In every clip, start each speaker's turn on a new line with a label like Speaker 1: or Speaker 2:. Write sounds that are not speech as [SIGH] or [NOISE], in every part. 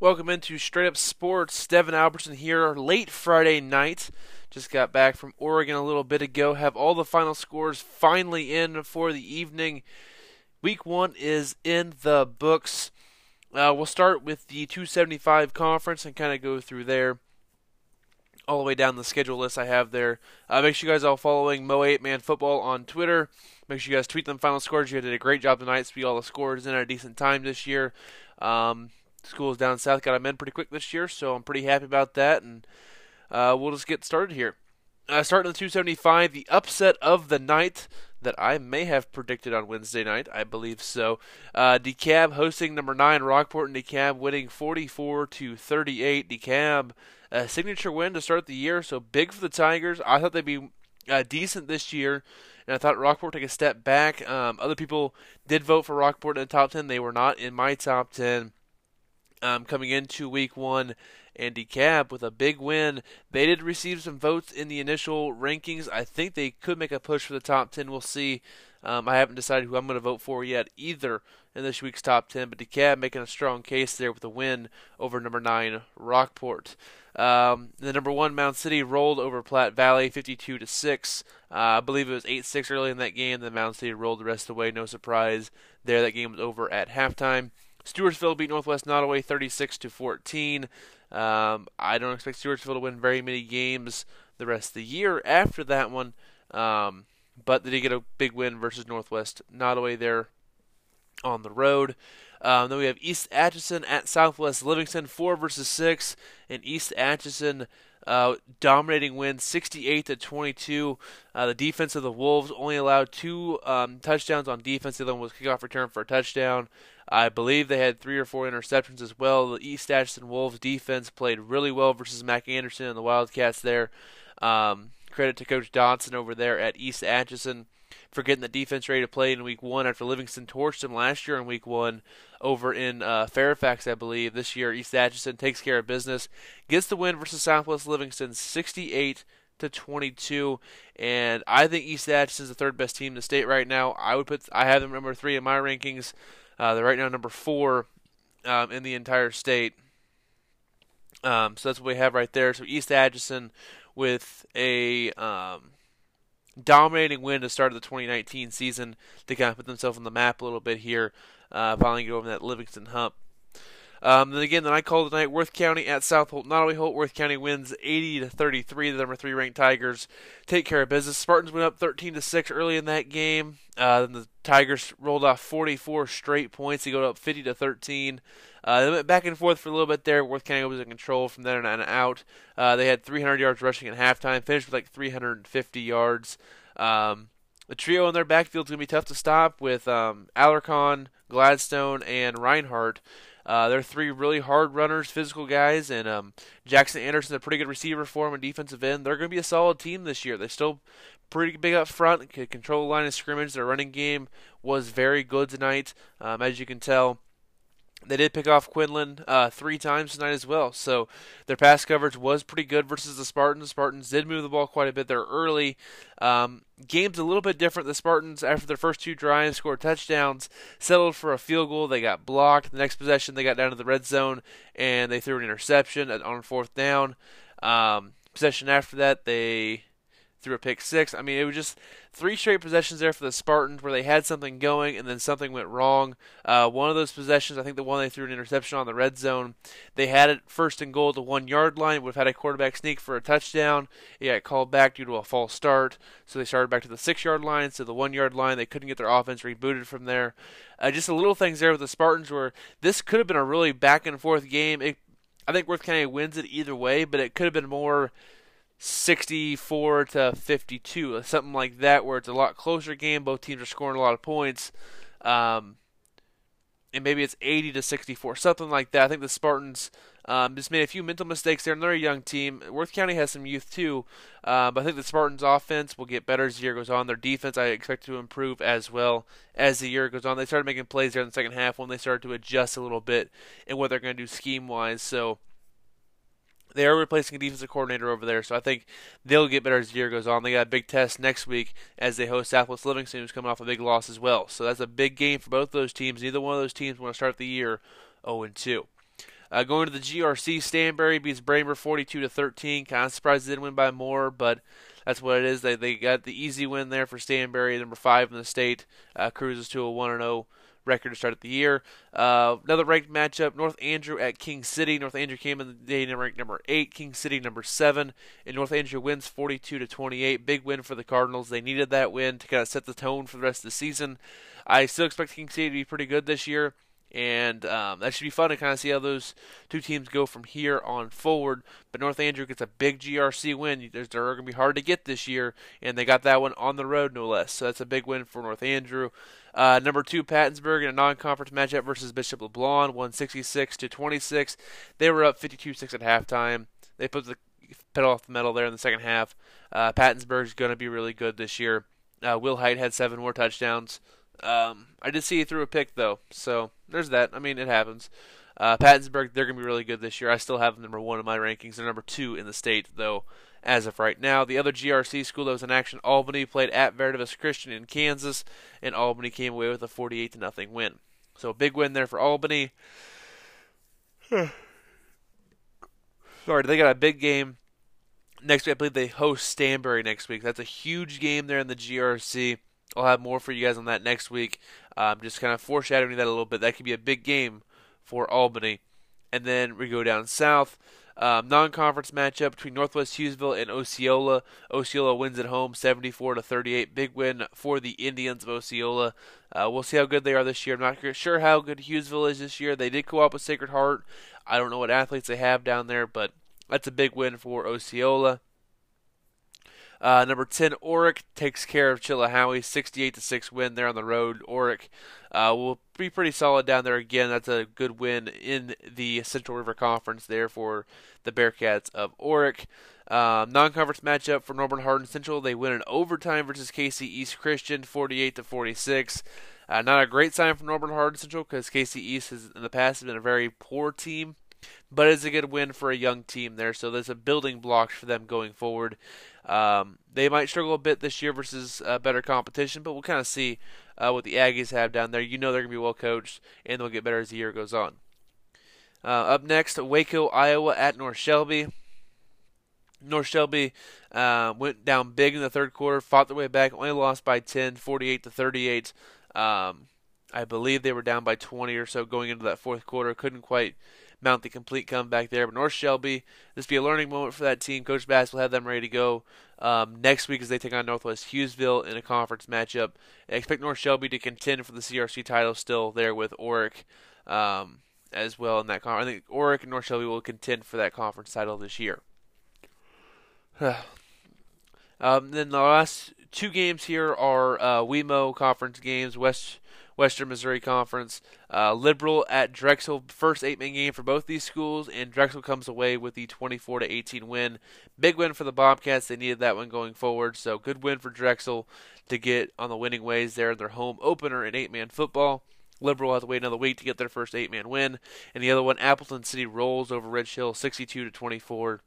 Speaker 1: Welcome into Straight Up Sports. Devin Albertson here, late Friday night. Just got back from Oregon a little bit ago. Have all the final scores finally in for the evening. Week one is in the books. Uh, we'll start with the 275 conference and kind of go through there all the way down the schedule list I have there. Uh, make sure you guys all following Mo 8 Man Football on Twitter. Make sure you guys tweet them final scores. You did a great job tonight. Speak all the scores in at a decent time this year. Um, schools down south got them in pretty quick this year, so I'm pretty happy about that. And uh, we'll just get started here. Uh, starting the 275, the upset of the night that I may have predicted on Wednesday night. I believe so. Uh, DeKalb hosting number nine Rockport, and DeKalb winning 44 to 38. DeKalb a signature win to start the year, so big for the Tigers. I thought they'd be uh, decent this year, and I thought Rockport take a step back. Um, other people did vote for Rockport in the top 10. They were not in my top 10 um, coming into week one. And DeKalb with a big win. They did receive some votes in the initial rankings. I think they could make a push for the top 10. We'll see. Um, I haven't decided who I'm going to vote for yet either in this week's top 10, but DeKalb making a strong case there with a win over number 9 Rockport. Um, the number one Mound City rolled over Platte Valley 52 to 6. Uh, I believe it was 8 6 early in that game. Then Mound City rolled the rest of the way. No surprise there. That game was over at halftime. Stewartsville beat Northwest Nodaway 36 to 14. Um, I don't expect Stewartsville to win very many games the rest of the year after that one, um, but they did get a big win versus Northwest Nodaway there on the road. Um, then we have East Atchison at Southwest Livingston, four versus six, and East Atchison uh, dominating win, 68 to 22. Uh, the defense of the Wolves only allowed two um, touchdowns on defense. The other one was kickoff return for a touchdown. I believe they had three or four interceptions as well. The East Atchison Wolves defense played really well versus Mac Anderson and the Wildcats there. Um, credit to Coach Dodson over there at East Atchison for getting the defense ready to play in week one after Livingston torched them last year in week one over in uh, Fairfax, I believe. This year, East Atchison takes care of business, gets the win versus Southwest Livingston 68 to 22. And I think East Atchison is the third best team in the state right now. I would put I have them number three in my rankings. Uh, they're right now number four um, in the entire state. Um, so that's what we have right there. So East Atchison with a um, dominating win to start the 2019 season to kind of put themselves on the map a little bit here, uh, finally get over that Livingston hump. Um, then again, then I called tonight Worth County at South Holt. Nodaway Holt, Worth County wins 80 to 33. The number three ranked Tigers take care of business. Spartans went up 13 to six early in that game. Uh, then the Tigers rolled off 44 straight points. They go up 50 to 13. Uh, they went back and forth for a little bit there. Worth County was in control from there and out. Uh, they had 300 yards rushing at halftime. Finished with like 350 yards. Um, the trio in their backfield is going to be tough to stop with um, Alarcon, Gladstone, and Reinhardt. Uh, they're three really hard runners, physical guys, and um, Jackson Anderson's a pretty good receiver for them and defensive end. They're going to be a solid team this year. They're still pretty big up front, can control the line of scrimmage. Their running game was very good tonight, um, as you can tell. They did pick off Quinlan uh, three times tonight as well, so their pass coverage was pretty good versus the Spartans. Spartans did move the ball quite a bit there early. Um, game's a little bit different. The Spartans, after their first two drives, scored touchdowns, settled for a field goal. They got blocked. The next possession, they got down to the red zone and they threw an interception on fourth down. Um, possession after that, they threw a pick six. I mean, it was just three straight possessions there for the Spartans where they had something going and then something went wrong. Uh, one of those possessions, I think the one they threw an interception on the red zone, they had it first and goal at the one yard line. Would have had a quarterback sneak for a touchdown. It got called back due to a false start, so they started back to the six yard line, so the one yard line. They couldn't get their offense rebooted from there. Uh, just a little things there with the Spartans where this could have been a really back and forth game. It, I think Worth County wins it either way, but it could have been more 64 to 52, something like that, where it's a lot closer game. Both teams are scoring a lot of points. Um, and maybe it's 80 to 64, something like that. I think the Spartans um, just made a few mental mistakes there, and they're a young team. Worth County has some youth too, uh, but I think the Spartans' offense will get better as the year goes on. Their defense, I expect to improve as well as the year goes on. They started making plays there in the second half when they started to adjust a little bit and what they're going to do scheme wise. So they are replacing a defensive coordinator over there, so I think they'll get better as the year goes on. They got a big test next week as they host Southwest Livingston, who's coming off a big loss as well. So that's a big game for both those teams. Neither one of those teams want to start the year 0 2. Uh, going to the GRC, Stanberry beats Braymer 42 to 13. Kind of surprised they didn't win by more, but that's what it is. They they got the easy win there for Stanberry, number five in the state. Uh, cruises to a one and zero oh record to start the year. Uh, another ranked matchup: North Andrew at King City. North Andrew came in the day ranked number eight. King City number seven. And North Andrew wins 42 to 28. Big win for the Cardinals. They needed that win to kind of set the tone for the rest of the season. I still expect King City to be pretty good this year and um, that should be fun to kind of see how those two teams go from here on forward. But North Andrew gets a big GRC win. They're going to be hard to get this year, and they got that one on the road, no less. So that's a big win for North Andrew. Uh, number two, Pattonsburg in a non-conference matchup versus Bishop LeBlond, won 66 to 26. They were up 52-6 at halftime. They put the pedal off the metal there in the second half. Uh, is going to be really good this year. Uh, Will Height had seven more touchdowns. Um, I did see he threw a pick though, so there's that. I mean, it happens. Uh, they're going to be really good this year. I still have them number one in my rankings. They're number two in the state, though, as of right now. The other GRC school that was in action, Albany, played at Veritas Christian in Kansas, and Albany came away with a 48 to nothing win. So a big win there for Albany. [SIGHS] Sorry, they got a big game next week. I believe they host Stanberry next week. That's a huge game there in the GRC. I'll have more for you guys on that next week. Um, just kind of foreshadowing that a little bit. That could be a big game for Albany. And then we go down south. Um, non-conference matchup between Northwest Hughesville and Osceola. Osceola wins at home, 74 to 38. Big win for the Indians of Osceola. Uh, we'll see how good they are this year. I'm not sure how good Hughesville is this year. They did go up with Sacred Heart. I don't know what athletes they have down there, but that's a big win for Osceola. Uh, number 10, Orrick takes care of Chilhowee, 68 to 6 win there on the road. Orrick uh, will be pretty solid down there again. That's a good win in the Central River Conference there for the Bearcats of Orrick. Um, non-conference matchup for Norborne Hardin Central. They win in overtime versus KC East Christian, 48 to 46. Uh, not a great sign for Norborne Hardin Central because KC East has in the past been a very poor team, but it's a good win for a young team there. So there's a building block for them going forward. Um, they might struggle a bit this year versus uh, better competition, but we'll kind of see uh, what the Aggies have down there. You know they're going to be well coached, and they'll get better as the year goes on. Uh, up next, Waco, Iowa at North Shelby. North Shelby uh, went down big in the third quarter, fought their way back, only lost by 10, 48 to 38. Um, I believe they were down by 20 or so going into that fourth quarter. Couldn't quite mount the complete comeback there. But North Shelby, this be a learning moment for that team. Coach Bass will have them ready to go um, next week as they take on Northwest Hughesville in a conference matchup. I expect North Shelby to contend for the CRC title still there with Orrick um, as well in that conference. I think Orrick and North Shelby will contend for that conference title this year. [SIGHS] um, then the last two games here are uh, WeMo conference games. West Western Missouri Conference. Uh, Liberal at Drexel, first eight-man game for both these schools, and Drexel comes away with the 24 to 18 win. Big win for the Bobcats. They needed that one going forward, so good win for Drexel to get on the winning ways there in their home opener in eight-man football. Liberal has to wait another week to get their first eight-man win, and the other one, Appleton City rolls over Rich Hill, 62 to 24.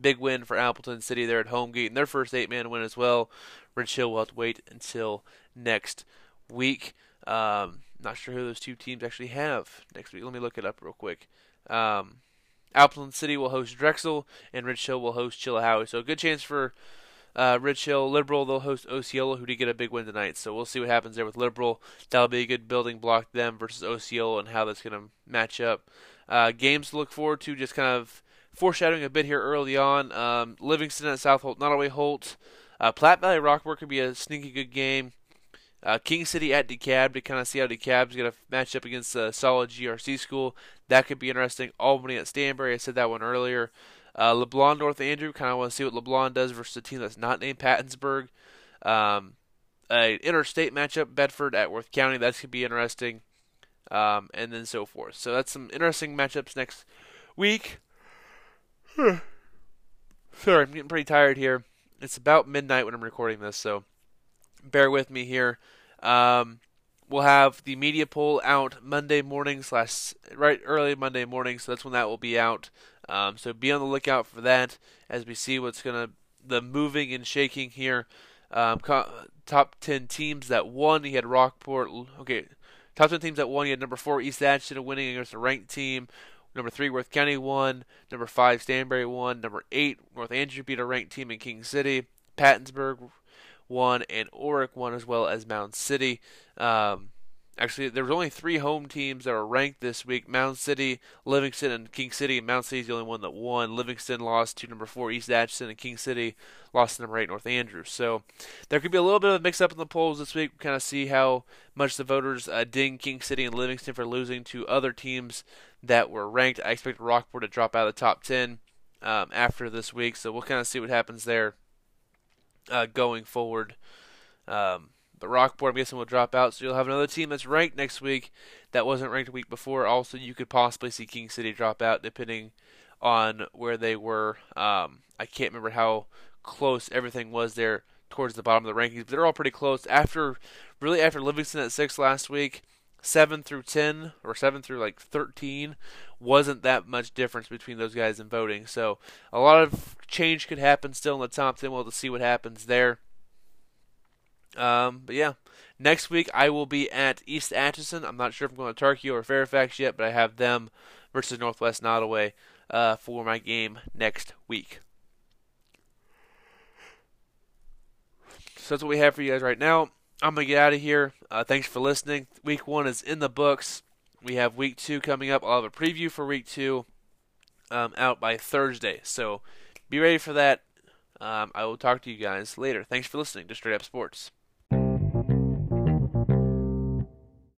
Speaker 1: Big win for Appleton City there at home, getting their first eight-man win as well. Rich Hill will have to wait until next week. Um, not sure who those two teams actually have next week. Let me look it up real quick. Um, Appleton City will host Drexel, and Rich Hill will host Chilhowee. So a good chance for uh, Rich Hill. Liberal, they'll host Osceola, who did get a big win tonight. So we'll see what happens there with Liberal. That'll be a good building block them versus Osceola and how that's going to match up. Uh, games to look forward to, just kind of foreshadowing a bit here early on. Um, Livingston at South Holt, Nodaway Holt. Uh, Platte Valley Rockport could be a sneaky good game. Uh, King City at DeKalb to kind of see how DeKalb's going to match up against a solid GRC school. That could be interesting. Albany at Stanberry, I said that one earlier. Uh, LeBlond North Andrew, kind of want to see what LeBlond does versus a team that's not named Pattonsburg. Um, interstate matchup, Bedford at Worth County, that could be interesting. Um, and then so forth. So that's some interesting matchups next week. [SIGHS] Sorry, I'm getting pretty tired here. It's about midnight when I'm recording this, so bear with me here. Um, we'll have the media poll out Monday morning slash right early Monday morning, so that's when that will be out. Um, so be on the lookout for that as we see what's gonna the moving and shaking here. Um, co- top ten teams that won. He had Rockport. Okay, top ten teams that won. He had number four East Atchison winning against a ranked team. Number three, Worth County won. Number five, Stanberry won. Number eight, North Andrew beat a ranked team in King City. Pattonsburg won, and Orrick won as well as Mound City. Um, Actually, there was only three home teams that were ranked this week: Mound City, Livingston, and King City. Mound City is the only one that won. Livingston lost to number four East Atchison, and King City lost to number eight North Andrews. So there could be a little bit of a mix-up in the polls this week. Kind of see how much the voters uh, ding King City and Livingston for losing to other teams that were ranked. I expect Rockport to drop out of the top ten um, after this week, so we'll kind of see what happens there uh, going forward. Um, but Rockport, I'm guessing, will drop out. So you'll have another team that's ranked next week that wasn't ranked a week before. Also, you could possibly see King City drop out depending on where they were. Um, I can't remember how close everything was there towards the bottom of the rankings, but they're all pretty close. After really after Livingston at six last week, seven through ten or seven through like thirteen wasn't that much difference between those guys in voting. So a lot of change could happen still in the top ten. We'll have to see what happens there. Um, but yeah, next week I will be at East Atchison. I'm not sure if I'm going to Tarkio or Fairfax yet, but I have them versus Northwest Nodaway uh, for my game next week. So that's what we have for you guys right now. I'm gonna get out of here. Uh, thanks for listening. Week one is in the books. We have week two coming up. I'll have a preview for week two um, out by Thursday. So be ready for that. Um, I will talk to you guys later. Thanks for listening to Straight Up Sports.